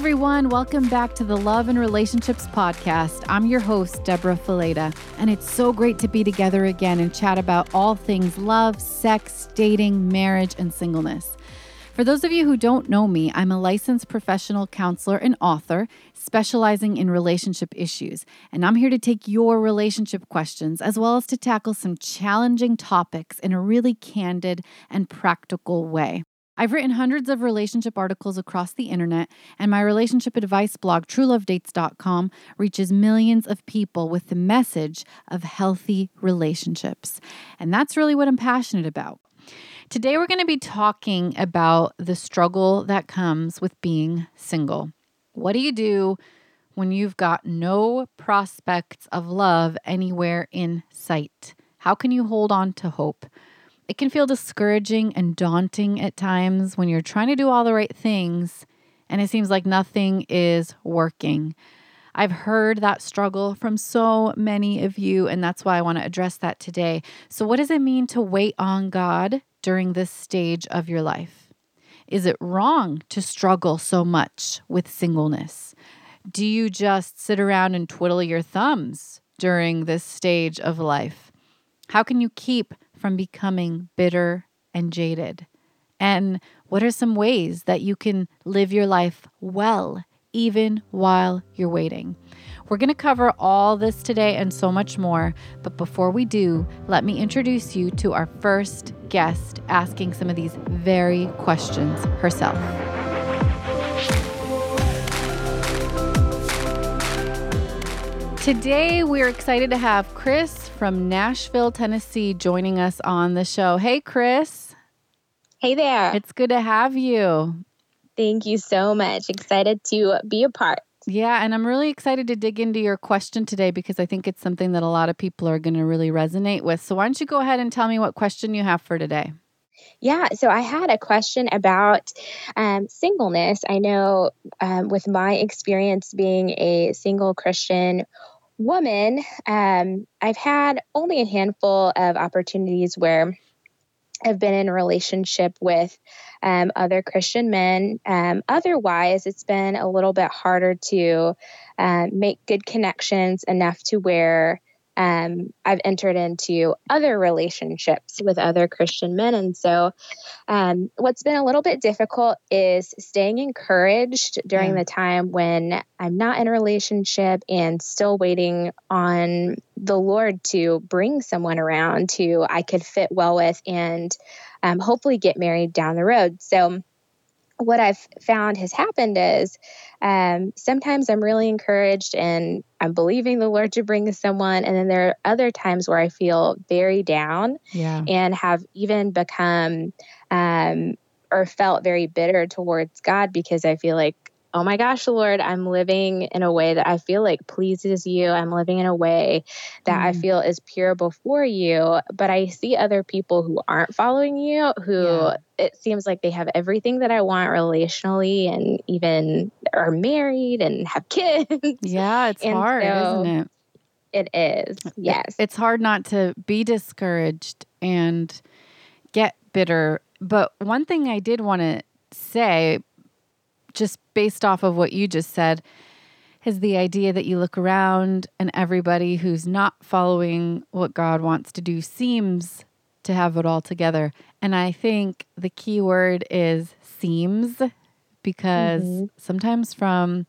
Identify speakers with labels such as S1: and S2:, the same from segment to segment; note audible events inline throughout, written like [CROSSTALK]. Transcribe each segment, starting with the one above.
S1: Everyone, welcome back to the Love and Relationships Podcast. I'm your host, Deborah Fileta, and it's so great to be together again and chat about all things love, sex, dating, marriage, and singleness. For those of you who don't know me, I'm a licensed professional counselor and author specializing in relationship issues. And I'm here to take your relationship questions as well as to tackle some challenging topics in a really candid and practical way. I've written hundreds of relationship articles across the internet, and my relationship advice blog, truelovedates.com, reaches millions of people with the message of healthy relationships. And that's really what I'm passionate about. Today, we're going to be talking about the struggle that comes with being single. What do you do when you've got no prospects of love anywhere in sight? How can you hold on to hope? It can feel discouraging and daunting at times when you're trying to do all the right things and it seems like nothing is working. I've heard that struggle from so many of you, and that's why I want to address that today. So, what does it mean to wait on God during this stage of your life? Is it wrong to struggle so much with singleness? Do you just sit around and twiddle your thumbs during this stage of life? How can you keep from becoming bitter and jaded? And what are some ways that you can live your life well, even while you're waiting? We're going to cover all this today and so much more. But before we do, let me introduce you to our first guest asking some of these very questions herself. Today, we're excited to have Chris from Nashville, Tennessee, joining us on the show. Hey, Chris.
S2: Hey there.
S1: It's good to have you.
S2: Thank you so much. Excited to be a part.
S1: Yeah, and I'm really excited to dig into your question today because I think it's something that a lot of people are going to really resonate with. So, why don't you go ahead and tell me what question you have for today?
S2: Yeah, so I had a question about um, singleness. I know um, with my experience being a single Christian woman, um, I've had only a handful of opportunities where I've been in a relationship with um, other Christian men. Um, otherwise, it's been a little bit harder to uh, make good connections enough to where um, I've entered into other relationships with other Christian men. And so, um, what's been a little bit difficult is staying encouraged during yeah. the time when I'm not in a relationship and still waiting on the Lord to bring someone around who I could fit well with and um, hopefully get married down the road. So, what I've found has happened is um, sometimes I'm really encouraged and I'm believing the Lord to bring someone. And then there are other times where I feel very down yeah. and have even become um, or felt very bitter towards God because I feel like oh my gosh, Lord, I'm living in a way that I feel like pleases you. I'm living in a way that mm. I feel is pure before you. But I see other people who aren't following you who yeah. it seems like they have everything that I want relationally and even are married and have [LAUGHS] kids.
S1: Yeah, it's hard, so isn't it?
S2: It is. Yes.
S1: It's hard not to be discouraged and get bitter. But one thing I did want to say just based off of what you just said, is the idea that you look around and everybody who's not following what God wants to do seems to have it all together. And I think the key word is seems because mm-hmm. sometimes from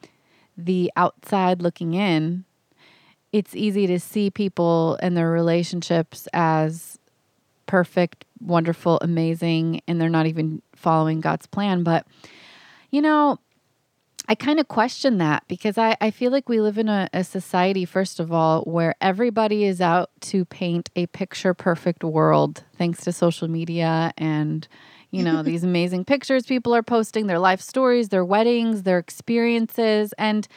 S1: the outside looking in, it's easy to see people and their relationships as perfect, wonderful, amazing, and they're not even following God's plan. But you know, I kind of question that because I, I feel like we live in a, a, society, first of all, where everybody is out to paint a picture perfect world thanks to social media and, you know, these [LAUGHS] amazing pictures people are posting, their life stories, their weddings, their experiences. And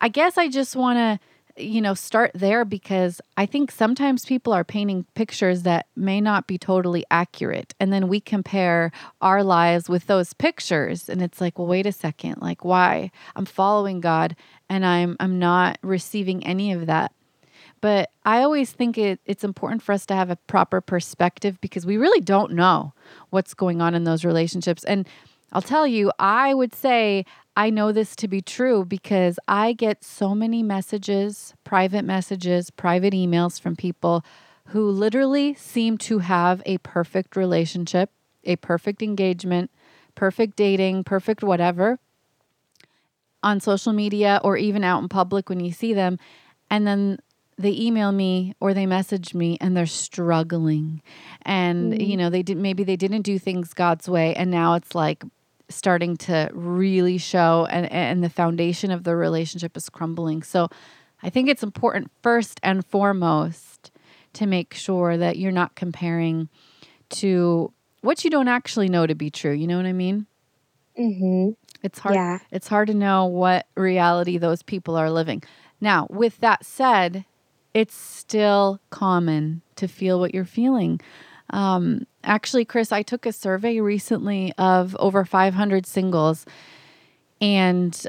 S1: I guess I just want to you know, start there because I think sometimes people are painting pictures that may not be totally accurate. And then we compare our lives with those pictures and it's like, well, wait a second, like why? I'm following God and I'm I'm not receiving any of that. But I always think it, it's important for us to have a proper perspective because we really don't know what's going on in those relationships. And I'll tell you, I would say I know this to be true because I get so many messages, private messages, private emails from people who literally seem to have a perfect relationship, a perfect engagement, perfect dating, perfect whatever on social media or even out in public when you see them. And then they email me or they message me and they're struggling. And, mm. you know, they did maybe they didn't do things God's way. And now it's like starting to really show and, and the foundation of the relationship is crumbling. So I think it's important first and foremost to make sure that you're not comparing to what you don't actually know to be true. You know what I mean?
S2: Mm-hmm.
S1: It's hard. Yeah. It's hard to know what reality those people are living. Now, with that said, it's still common to feel what you're feeling. Um, actually, Chris, I took a survey recently of over 500 singles, and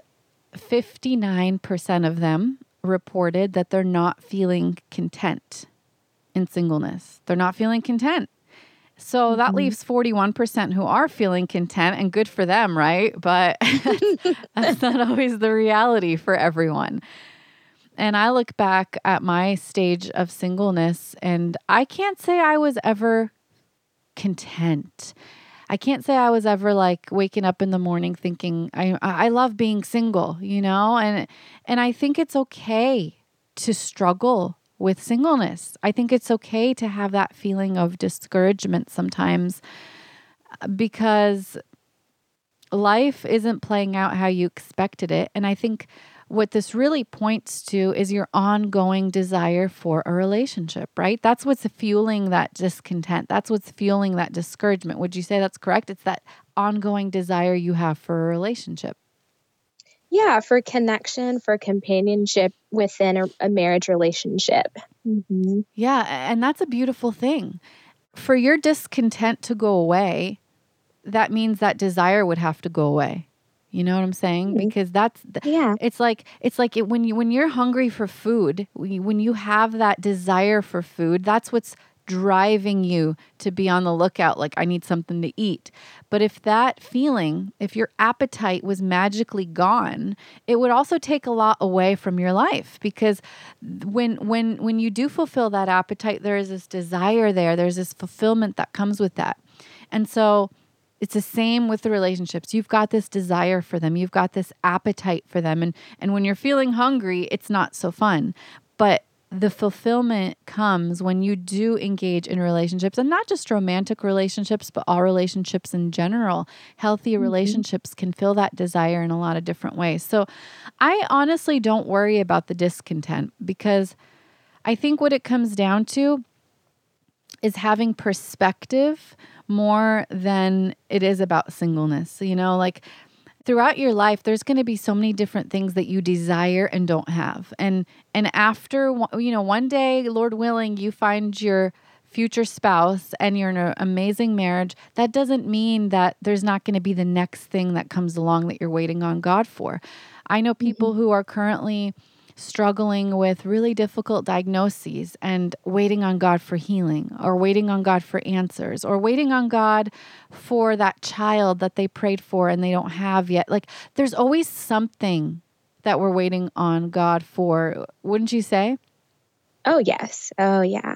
S1: 59% of them reported that they're not feeling content in singleness. They're not feeling content. So mm-hmm. that leaves 41% who are feeling content and good for them, right? But [LAUGHS] that's not always the reality for everyone. And I look back at my stage of singleness and I can't say I was ever content. I can't say I was ever like waking up in the morning thinking I I love being single, you know? And and I think it's okay to struggle with singleness. I think it's okay to have that feeling of discouragement sometimes because life isn't playing out how you expected it. And I think what this really points to is your ongoing desire for a relationship, right? That's what's fueling that discontent. That's what's fueling that discouragement. Would you say that's correct? It's that ongoing desire you have for a relationship.
S2: Yeah, for connection, for companionship within a, a marriage relationship.
S1: Mm-hmm. Yeah, and that's a beautiful thing. For your discontent to go away, that means that desire would have to go away. You know what I'm saying? Mm-hmm. Because that's
S2: yeah.
S1: It's like it's like it, when you when you're hungry for food, when you have that desire for food, that's what's driving you to be on the lookout like I need something to eat. But if that feeling, if your appetite was magically gone, it would also take a lot away from your life because when when when you do fulfill that appetite there is this desire there, there's this fulfillment that comes with that. And so it's the same with the relationships. You've got this desire for them. You've got this appetite for them. And and when you're feeling hungry, it's not so fun. But the fulfillment comes when you do engage in relationships and not just romantic relationships, but all relationships in general. Healthy mm-hmm. relationships can fill that desire in a lot of different ways. So I honestly don't worry about the discontent because I think what it comes down to is having perspective more than it is about singleness. You know, like throughout your life there's going to be so many different things that you desire and don't have. And and after you know, one day, Lord willing, you find your future spouse and you're in an amazing marriage, that doesn't mean that there's not going to be the next thing that comes along that you're waiting on God for. I know people mm-hmm. who are currently struggling with really difficult diagnoses and waiting on God for healing or waiting on God for answers or waiting on God for that child that they prayed for and they don't have yet. Like there's always something that we're waiting on God for, wouldn't you say?
S2: Oh, yes. Oh, yeah.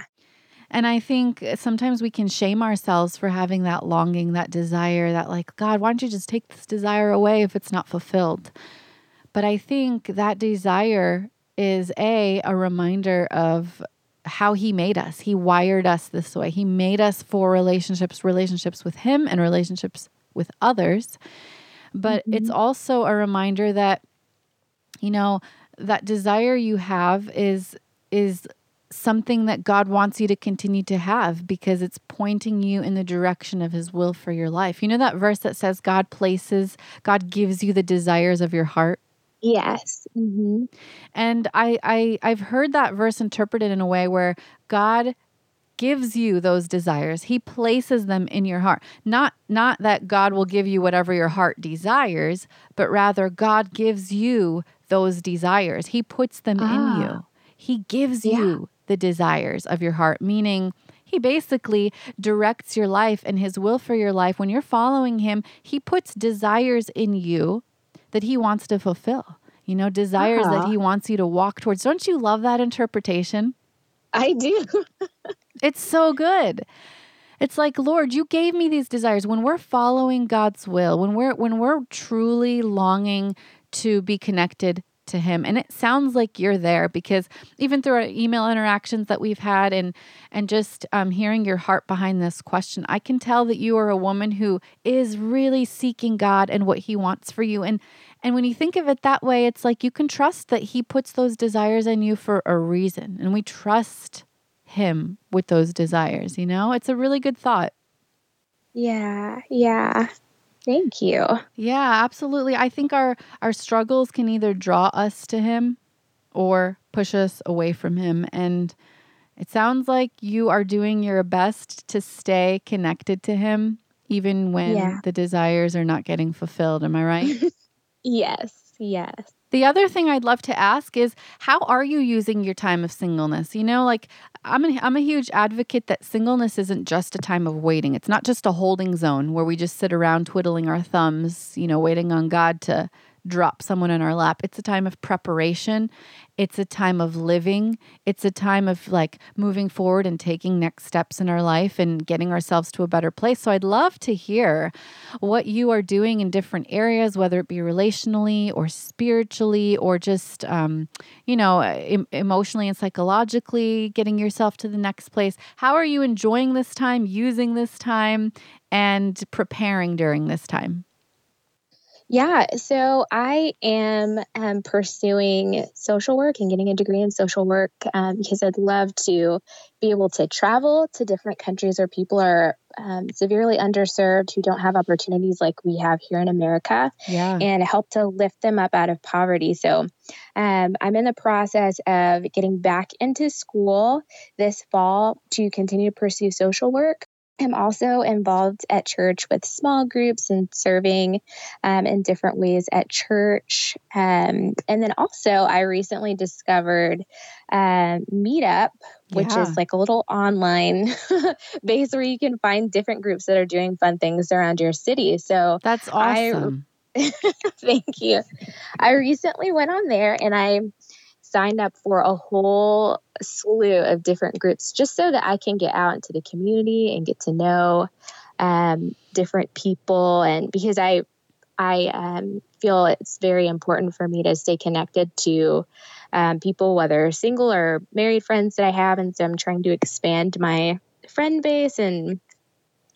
S1: And I think sometimes we can shame ourselves for having that longing, that desire, that like, God, why don't you just take this desire away if it's not fulfilled? But I think that desire is a a reminder of how he made us. He wired us this way. He made us for relationships, relationships with him and relationships with others. But mm-hmm. it's also a reminder that you know, that desire you have is is something that God wants you to continue to have because it's pointing you in the direction of his will for your life. You know that verse that says God places, God gives you the desires of your heart?
S2: Yes. Mm-hmm.
S1: And I, I I've heard that verse interpreted in a way where God gives you those desires. He places them in your heart. Not not that God will give you whatever your heart desires, but rather God gives you those desires. He puts them ah. in you. He gives yeah. you the desires of your heart, meaning he basically directs your life and his will for your life. When you're following him, he puts desires in you that he wants to fulfill. You know, desires uh-huh. that he wants you to walk towards. Don't you love that interpretation?
S2: I do. [LAUGHS]
S1: it's so good. It's like, Lord, you gave me these desires. When we're following God's will, when we're when we're truly longing to be connected to him and it sounds like you're there because even through our email interactions that we've had and and just um, hearing your heart behind this question i can tell that you are a woman who is really seeking god and what he wants for you and and when you think of it that way it's like you can trust that he puts those desires in you for a reason and we trust him with those desires you know it's a really good thought
S2: yeah yeah Thank you.
S1: Yeah, absolutely. I think our our struggles can either draw us to him or push us away from him and it sounds like you are doing your best to stay connected to him even when yeah. the desires are not getting fulfilled. Am I right? [LAUGHS]
S2: yes. Yes.
S1: The other thing I'd love to ask is how are you using your time of singleness? You know, like I'm a, I'm a huge advocate that singleness isn't just a time of waiting. It's not just a holding zone where we just sit around twiddling our thumbs, you know, waiting on God to drop someone in our lap. It's a time of preparation. It's a time of living. It's a time of like moving forward and taking next steps in our life and getting ourselves to a better place. So I'd love to hear what you are doing in different areas, whether it be relationally or spiritually or just, um, you know, em- emotionally and psychologically, getting yourself to the next place. How are you enjoying this time, using this time, and preparing during this time?
S2: Yeah, so I am um, pursuing social work and getting a degree in social work um, because I'd love to be able to travel to different countries where people are um, severely underserved who don't have opportunities like we have here in America yeah. and help to lift them up out of poverty. So um, I'm in the process of getting back into school this fall to continue to pursue social work am also involved at church with small groups and serving um, in different ways at church. Um, and then also, I recently discovered uh, Meetup, which yeah. is like a little online [LAUGHS] base where you can find different groups that are doing fun things around your city. So
S1: that's awesome.
S2: I, [LAUGHS] thank you. I recently went on there and I signed up for a whole slew of different groups just so that I can get out into the community and get to know um, different people. And because I, I um, feel it's very important for me to stay connected to um, people, whether single or married friends that I have. And so I'm trying to expand my friend base and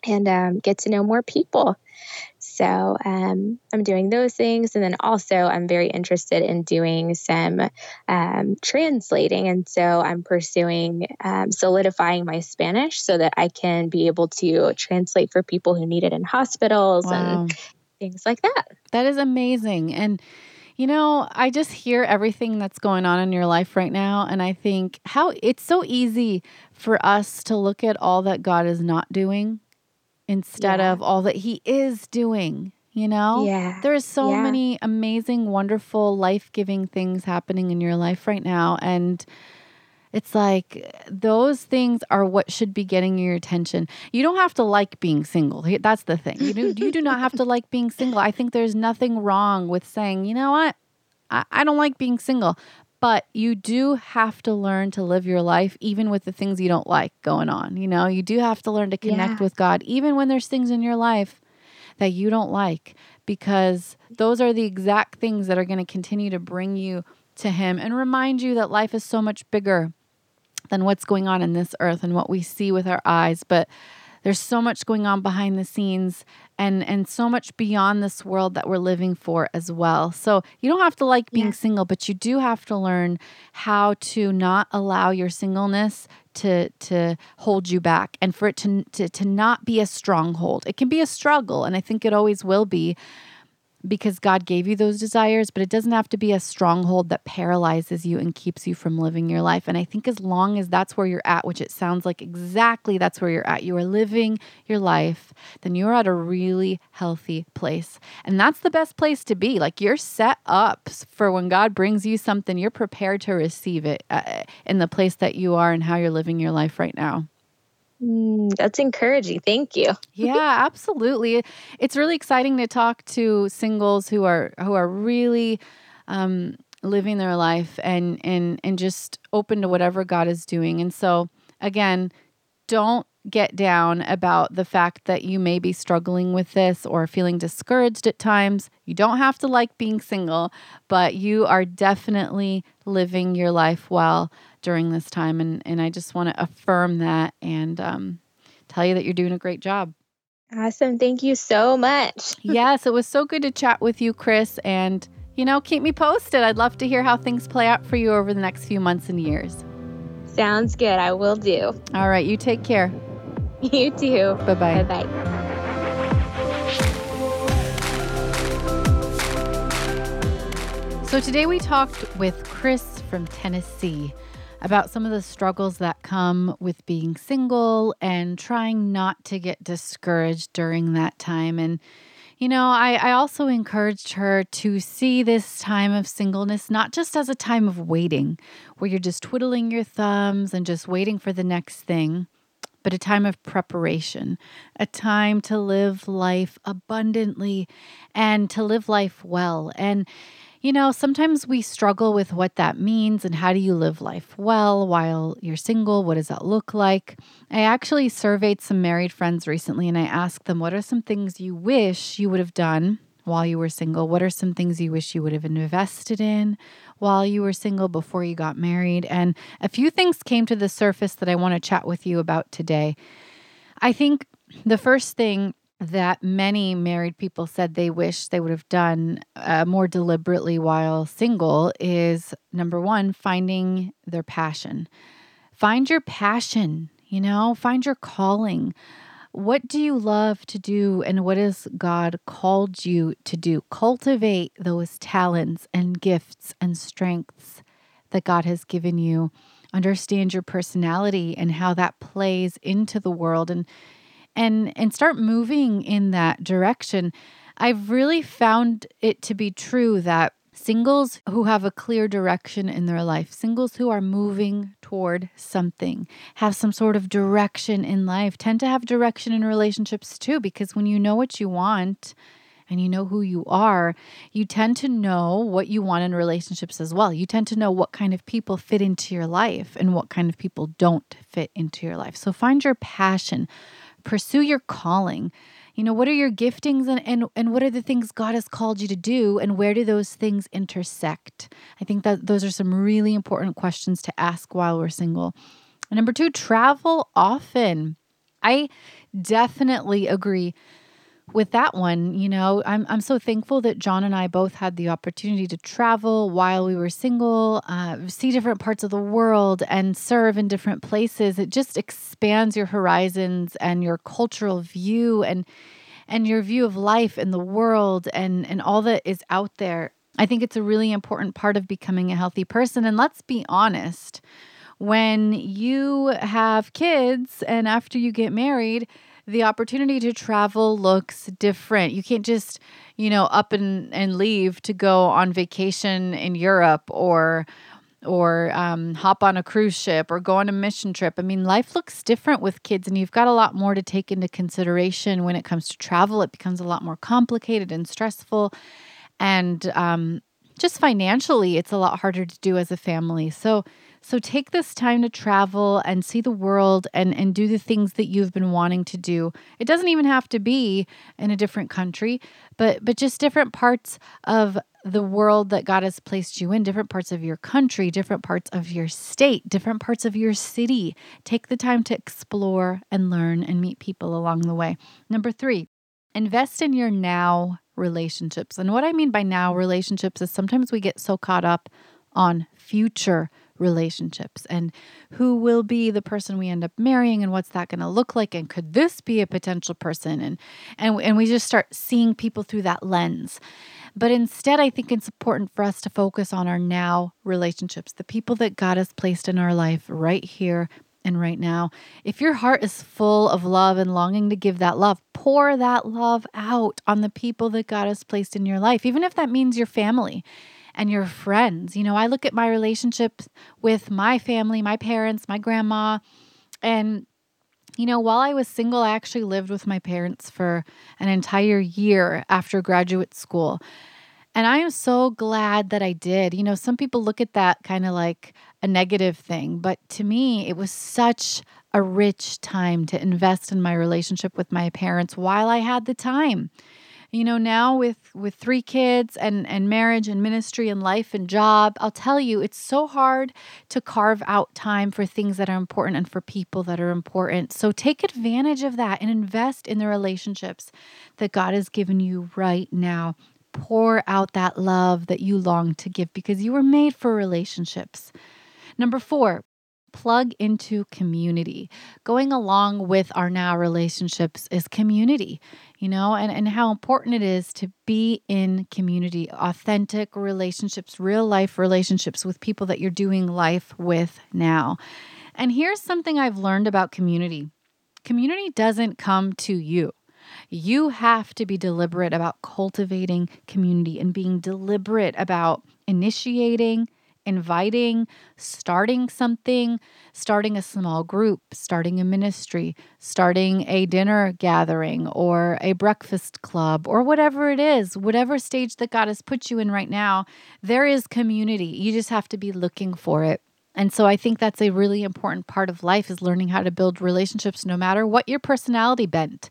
S2: and um, get to know more people. So um, I'm doing those things. And then also, I'm very interested in doing some um, translating. And so I'm pursuing um, solidifying my Spanish so that I can be able to translate for people who need it in hospitals wow. and things like that.
S1: That is amazing. And you know, I just hear everything that's going on in your life right now. And I think how it's so easy for us to look at all that God is not doing instead yeah. of all that he is doing you know
S2: yeah
S1: there's so
S2: yeah.
S1: many amazing wonderful life-giving things happening in your life right now and it's like those things are what should be getting your attention. You don't have to like being single. That's the thing. You do, you do not have to like being single. I think there's nothing wrong with saying, you know what? I, I don't like being single. But you do have to learn to live your life even with the things you don't like going on. You know, you do have to learn to connect yeah. with God even when there's things in your life that you don't like because those are the exact things that are going to continue to bring you to Him and remind you that life is so much bigger than what's going on in this earth and what we see with our eyes. But there's so much going on behind the scenes and and so much beyond this world that we're living for as well. So you don't have to like being yeah. single, but you do have to learn how to not allow your singleness to to hold you back and for it to to to not be a stronghold. It can be a struggle and I think it always will be because God gave you those desires, but it doesn't have to be a stronghold that paralyzes you and keeps you from living your life. And I think as long as that's where you're at, which it sounds like exactly that's where you're at, you are living your life, then you're at a really healthy place. And that's the best place to be. Like you're set up for when God brings you something, you're prepared to receive it uh, in the place that you are and how you're living your life right now.
S2: Mm, that's encouraging. Thank you. [LAUGHS]
S1: yeah, absolutely. It's really exciting to talk to singles who are who are really um, living their life and and and just open to whatever God is doing. And so again, don't get down about the fact that you may be struggling with this or feeling discouraged at times. You don't have to like being single, but you are definitely living your life well during this time. And, and I just want to affirm that and um, tell you that you're doing a great job.
S2: Awesome. Thank you so much. [LAUGHS]
S1: yes, it was so good to chat with you, Chris. And, you know, keep me posted. I'd love to hear how things play out for you over the next few months and years.
S2: Sounds good. I will do.
S1: All right. You take care. [LAUGHS]
S2: You too.
S1: Bye bye.
S2: Bye bye.
S1: So today we talked with Chris from Tennessee about some of the struggles that come with being single and trying not to get discouraged during that time. And, you know, I, I also encouraged her to see this time of singleness not just as a time of waiting, where you're just twiddling your thumbs and just waiting for the next thing but a time of preparation, a time to live life abundantly and to live life well. And you know, sometimes we struggle with what that means and how do you live life well while you're single? What does that look like? I actually surveyed some married friends recently and I asked them, what are some things you wish you would have done while you were single? What are some things you wish you would have invested in while you were single before you got married? And a few things came to the surface that I want to chat with you about today. I think the first thing that many married people said they wish they would have done uh, more deliberately while single is number one, finding their passion. Find your passion, you know, find your calling. What do you love to do and what has God called you to do? Cultivate those talents and gifts and strengths that God has given you. Understand your personality and how that plays into the world and and and start moving in that direction. I've really found it to be true that singles who have a clear direction in their life, singles who are moving toward something, have some sort of direction in life, tend to have direction in relationships too, because when you know what you want, and you know who you are, you tend to know what you want in relationships as well. You tend to know what kind of people fit into your life and what kind of people don't fit into your life. So find your passion, pursue your calling. You know, what are your giftings and, and, and what are the things God has called you to do and where do those things intersect? I think that those are some really important questions to ask while we're single. And number two, travel often. I definitely agree with that one, you know, I'm I'm so thankful that John and I both had the opportunity to travel while we were single, uh, see different parts of the world, and serve in different places. It just expands your horizons and your cultural view and and your view of life and the world and and all that is out there. I think it's a really important part of becoming a healthy person. And let's be honest, when you have kids and after you get married the opportunity to travel looks different. You can't just, you know, up and, and leave to go on vacation in Europe or or um, hop on a cruise ship or go on a mission trip. I mean, life looks different with kids, and you've got a lot more to take into consideration when it comes to travel. It becomes a lot more complicated and stressful. And um, just financially, it's a lot harder to do as a family. So, so take this time to travel and see the world and, and do the things that you've been wanting to do. It doesn't even have to be in a different country, but but just different parts of the world that God has placed you in, different parts of your country, different parts of your state, different parts of your city. Take the time to explore and learn and meet people along the way. Number three, invest in your now relationships. And what I mean by now relationships is sometimes we get so caught up on future relationships and who will be the person we end up marrying and what's that going to look like and could this be a potential person? And and and we just start seeing people through that lens. But instead i think it's important for us to focus on our now relationships the people that god has placed in our life right here and right now. If your heart is full of love and longing to give that love, pour that love out on the people that God has placed in your life, even if that means your family and your friends. You know, I look at my relationships with my family, my parents, my grandma, and You know, while I was single, I actually lived with my parents for an entire year after graduate school. And I am so glad that I did. You know, some people look at that kind of like a negative thing, but to me, it was such a rich time to invest in my relationship with my parents while I had the time. You know, now with with 3 kids and and marriage and ministry and life and job, I'll tell you it's so hard to carve out time for things that are important and for people that are important. So take advantage of that and invest in the relationships that God has given you right now pour out that love that you long to give because you were made for relationships. Number four, plug into community. Going along with our now relationships is community, you know, and, and how important it is to be in community, authentic relationships, real life relationships with people that you're doing life with now. And here's something I've learned about community community doesn't come to you. You have to be deliberate about cultivating community and being deliberate about initiating, inviting, starting something, starting a small group, starting a ministry, starting a dinner gathering or a breakfast club or whatever it is, whatever stage that God has put you in right now, there is community. You just have to be looking for it. And so I think that's a really important part of life is learning how to build relationships no matter what your personality bent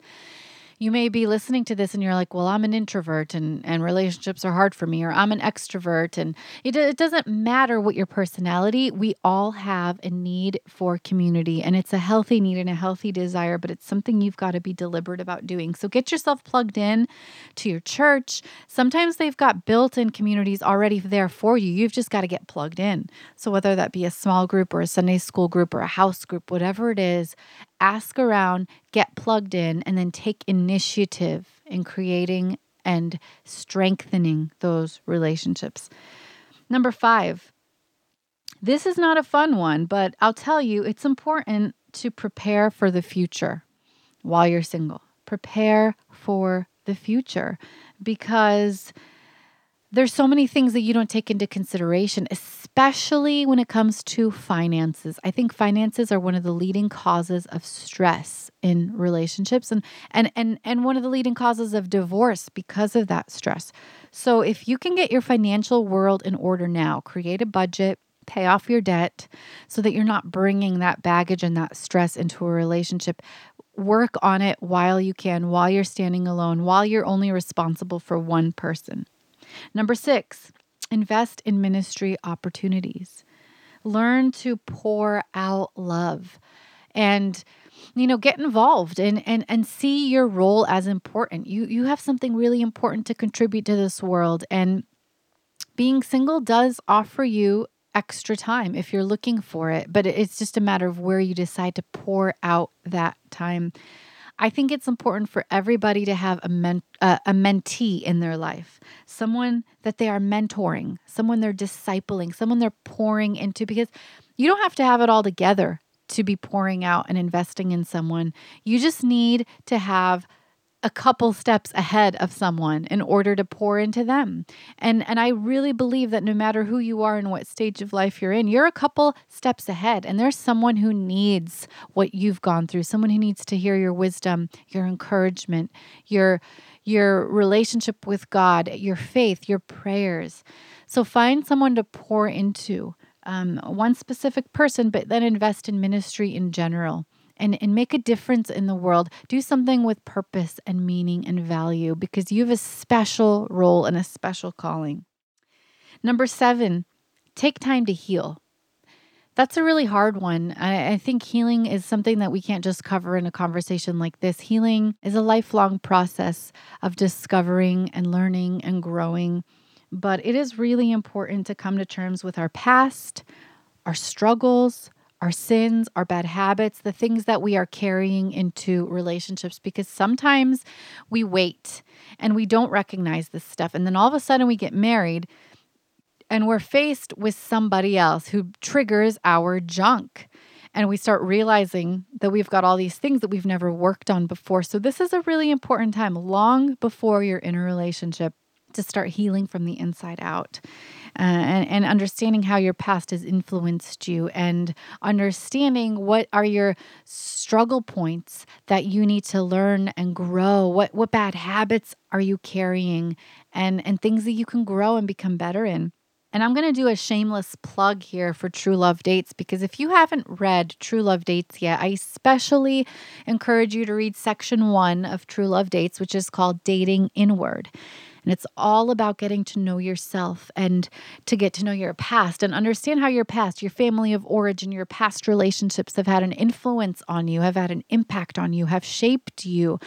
S1: you may be listening to this and you're like, well, I'm an introvert and, and relationships are hard for me, or I'm an extrovert. And it, it doesn't matter what your personality, we all have a need for community. And it's a healthy need and a healthy desire, but it's something you've got to be deliberate about doing. So get yourself plugged in to your church. Sometimes they've got built in communities already there for you. You've just got to get plugged in. So whether that be a small group or a Sunday school group or a house group, whatever it is, ask around, get plugged in, and then take initiative in creating and strengthening those relationships. Number five, this is not a fun one, but I'll tell you it's important to prepare for the future while you're single. Prepare for the future because there's so many things that you don't take into consideration, especially when it comes to finances. I think finances are one of the leading causes of stress in relationships and and and and one of the leading causes of divorce because of that stress. So if you can get your financial world in order now, create a budget, pay off your debt so that you're not bringing that baggage and that stress into a relationship. Work on it while you can, while you're standing alone, while you're only responsible for one person. Number six, invest in ministry opportunities. Learn to pour out love and you know get involved and and and see your role as important you you have something really important to contribute to this world and being single does offer you extra time if you're looking for it but it's just a matter of where you decide to pour out that time I think it's important for everybody to have a, men, uh, a mentee in their life, someone that they are mentoring, someone they're discipling, someone they're pouring into, because you don't have to have it all together to be pouring out and investing in someone. You just need to have a couple steps ahead of someone in order to pour into them. And and I really believe that no matter who you are and what stage of life you're in, you're a couple steps ahead and there's someone who needs what you've gone through, someone who needs to hear your wisdom, your encouragement, your your relationship with God, your faith, your prayers. So find someone to pour into. Um, one specific person, but then invest in ministry in general and, and make a difference in the world. Do something with purpose and meaning and value because you have a special role and a special calling. Number seven, take time to heal. That's a really hard one. I, I, think healing is something that we can't just cover in a conversation like this. Healing is a lifelong process of discovering and learning and growing. But it is really important to come to terms with our past, our struggles, our sins, our bad habits, the things that we are carrying into relationships because sometimes we wait and we don't recognize this stuff. And then all of a sudden we get married and we're faced with somebody else who triggers our junk. And we start realizing that we've got all these things that we've never worked on before. So, this is a really important time long before you're in a relationship to start healing from the inside out. Uh, and, and understanding how your past has influenced you and understanding what are your struggle points that you need to learn and grow what what bad habits are you carrying and and things that you can grow and become better in and I'm going to do a shameless plug here for True Love Dates because if you haven't read True Love Dates yet, I especially encourage you to read section one of True Love Dates, which is called Dating Inward. And it's all about getting to know yourself and to get to know your past and understand how your past, your family of origin, your past relationships have had an influence on you, have had an impact on you, have shaped you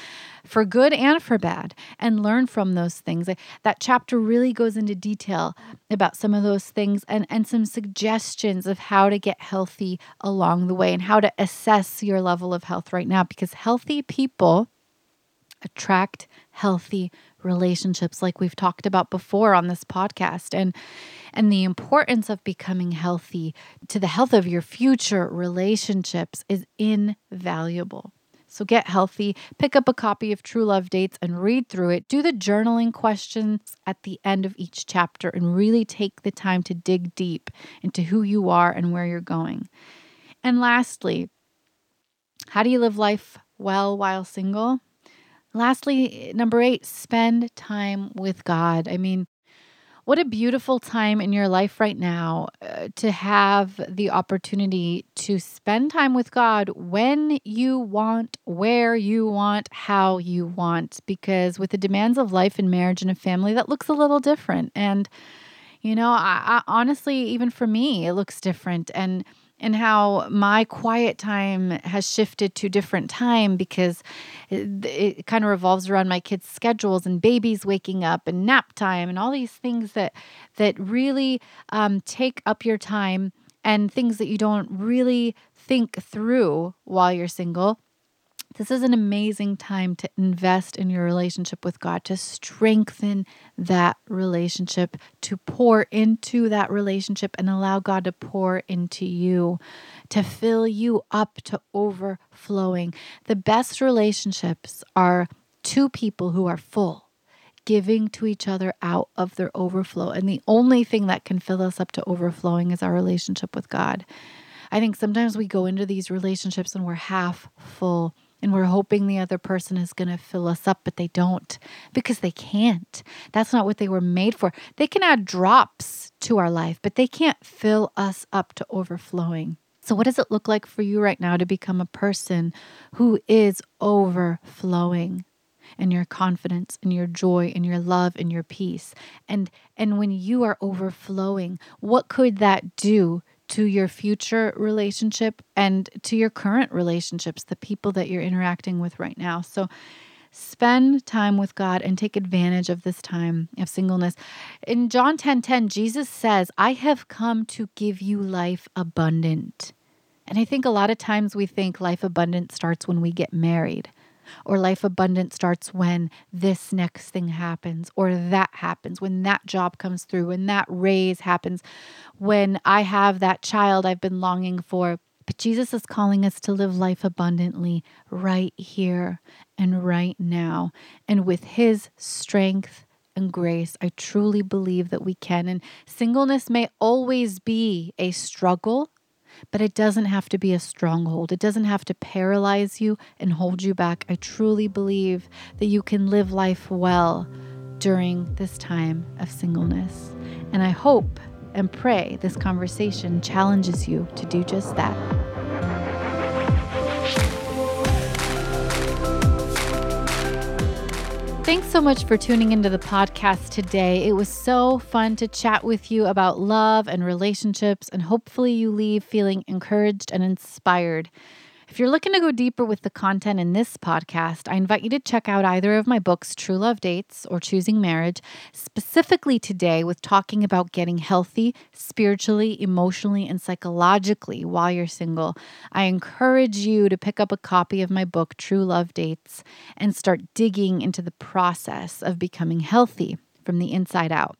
S1: for good and for bad, and learn from those things. That chapter really goes into detail about some of those things and, and some suggestions of how to get healthy along the way and how to assess your level of health right now because healthy people attract healthy relationships like we've talked about before on this podcast and and the importance of becoming healthy to the health of your future relationships is invaluable. So get healthy, pick up a copy of True Love Dates and read through it. Do the journaling questions at the end of each chapter and really take the time to dig deep into who you are and where you're going. And lastly, how do you live life well while single? Lastly, number eight, spend time with God. I mean, what a beautiful time in your life right now uh, to have the opportunity to spend time with God when you want, where you want, how you want. Because with the demands of life and marriage and a family, that looks a little different. And, you know, I, I honestly, even for me, it looks different. And and how my quiet time has shifted to different time because it, it kind of revolves around my kids' schedules and babies waking up and nap time and all these things that that really um, take up your time and things that you don't really think through while you're single this is an amazing time to invest in your relationship with God, to strengthen that relationship, to pour into that relationship and allow God to pour into you, to fill you up to overflowing. The best relationships are two people who are full, giving to each other out of their overflow. And the only thing that can fill us up to overflowing is our relationship with God. I think sometimes we go into these relationships and we're half full and we're hoping the other person is going to fill us up, but they don't because they can't. That's not what they were made for. They can add drops to our life, but they can't fill us up to overflowing. So, what does it look like for you right now to become a person who is overflowing? in your confidence and your joy and your love and your peace and and when you are overflowing what could that do to your future relationship and to your current relationships, the people that you're interacting with right now. So spend time with God and take advantage of this time of singleness. In John 10:10, 10, 10, Jesus says, "I have come to give you life abundant." And I think a lot of times we think life abundant starts when we get married or life abundant starts when this next thing happens or that happens, when that job comes through, when that raise happens, when I have that child I've been longing for. But Jesus is calling us to live life abundantly right here and right now. And with His strength and grace, I truly believe that we can. And singleness may always be a struggle but it doesn't have to be a stronghold. It doesn't have to paralyze you and hold you back. I truly believe that you can live life well during this time of singleness. And I hope and pray this conversation challenges you to do just that. Thanks so much for tuning into the podcast today. It was so fun to chat with you about love and relationships, and hopefully, you leave feeling encouraged and inspired. If you're looking to go deeper with the content in this podcast, I invite you to check out either of my books, True Love Dates or Choosing Marriage, specifically today with talking about getting healthy spiritually, emotionally, and psychologically while you're single. I encourage you to pick up a copy of my book, True Love Dates, and start digging into the process of becoming healthy from the inside out.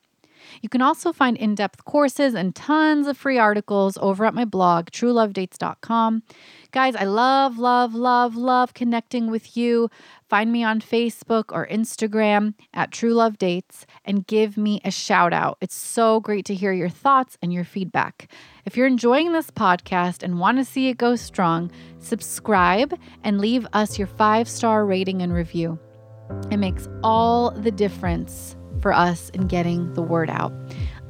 S1: You can also find in depth courses and tons of free articles over at my blog, truelovedates.com. Guys, I love, love, love, love connecting with you. Find me on Facebook or Instagram at True Love Dates and give me a shout out. It's so great to hear your thoughts and your feedback. If you're enjoying this podcast and want to see it go strong, subscribe and leave us your five star rating and review. It makes all the difference for us in getting the word out.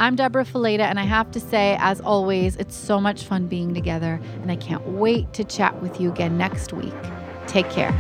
S1: I'm Debra Fileta, and I have to say, as always, it's so much fun being together, and I can't wait to chat with you again next week. Take care.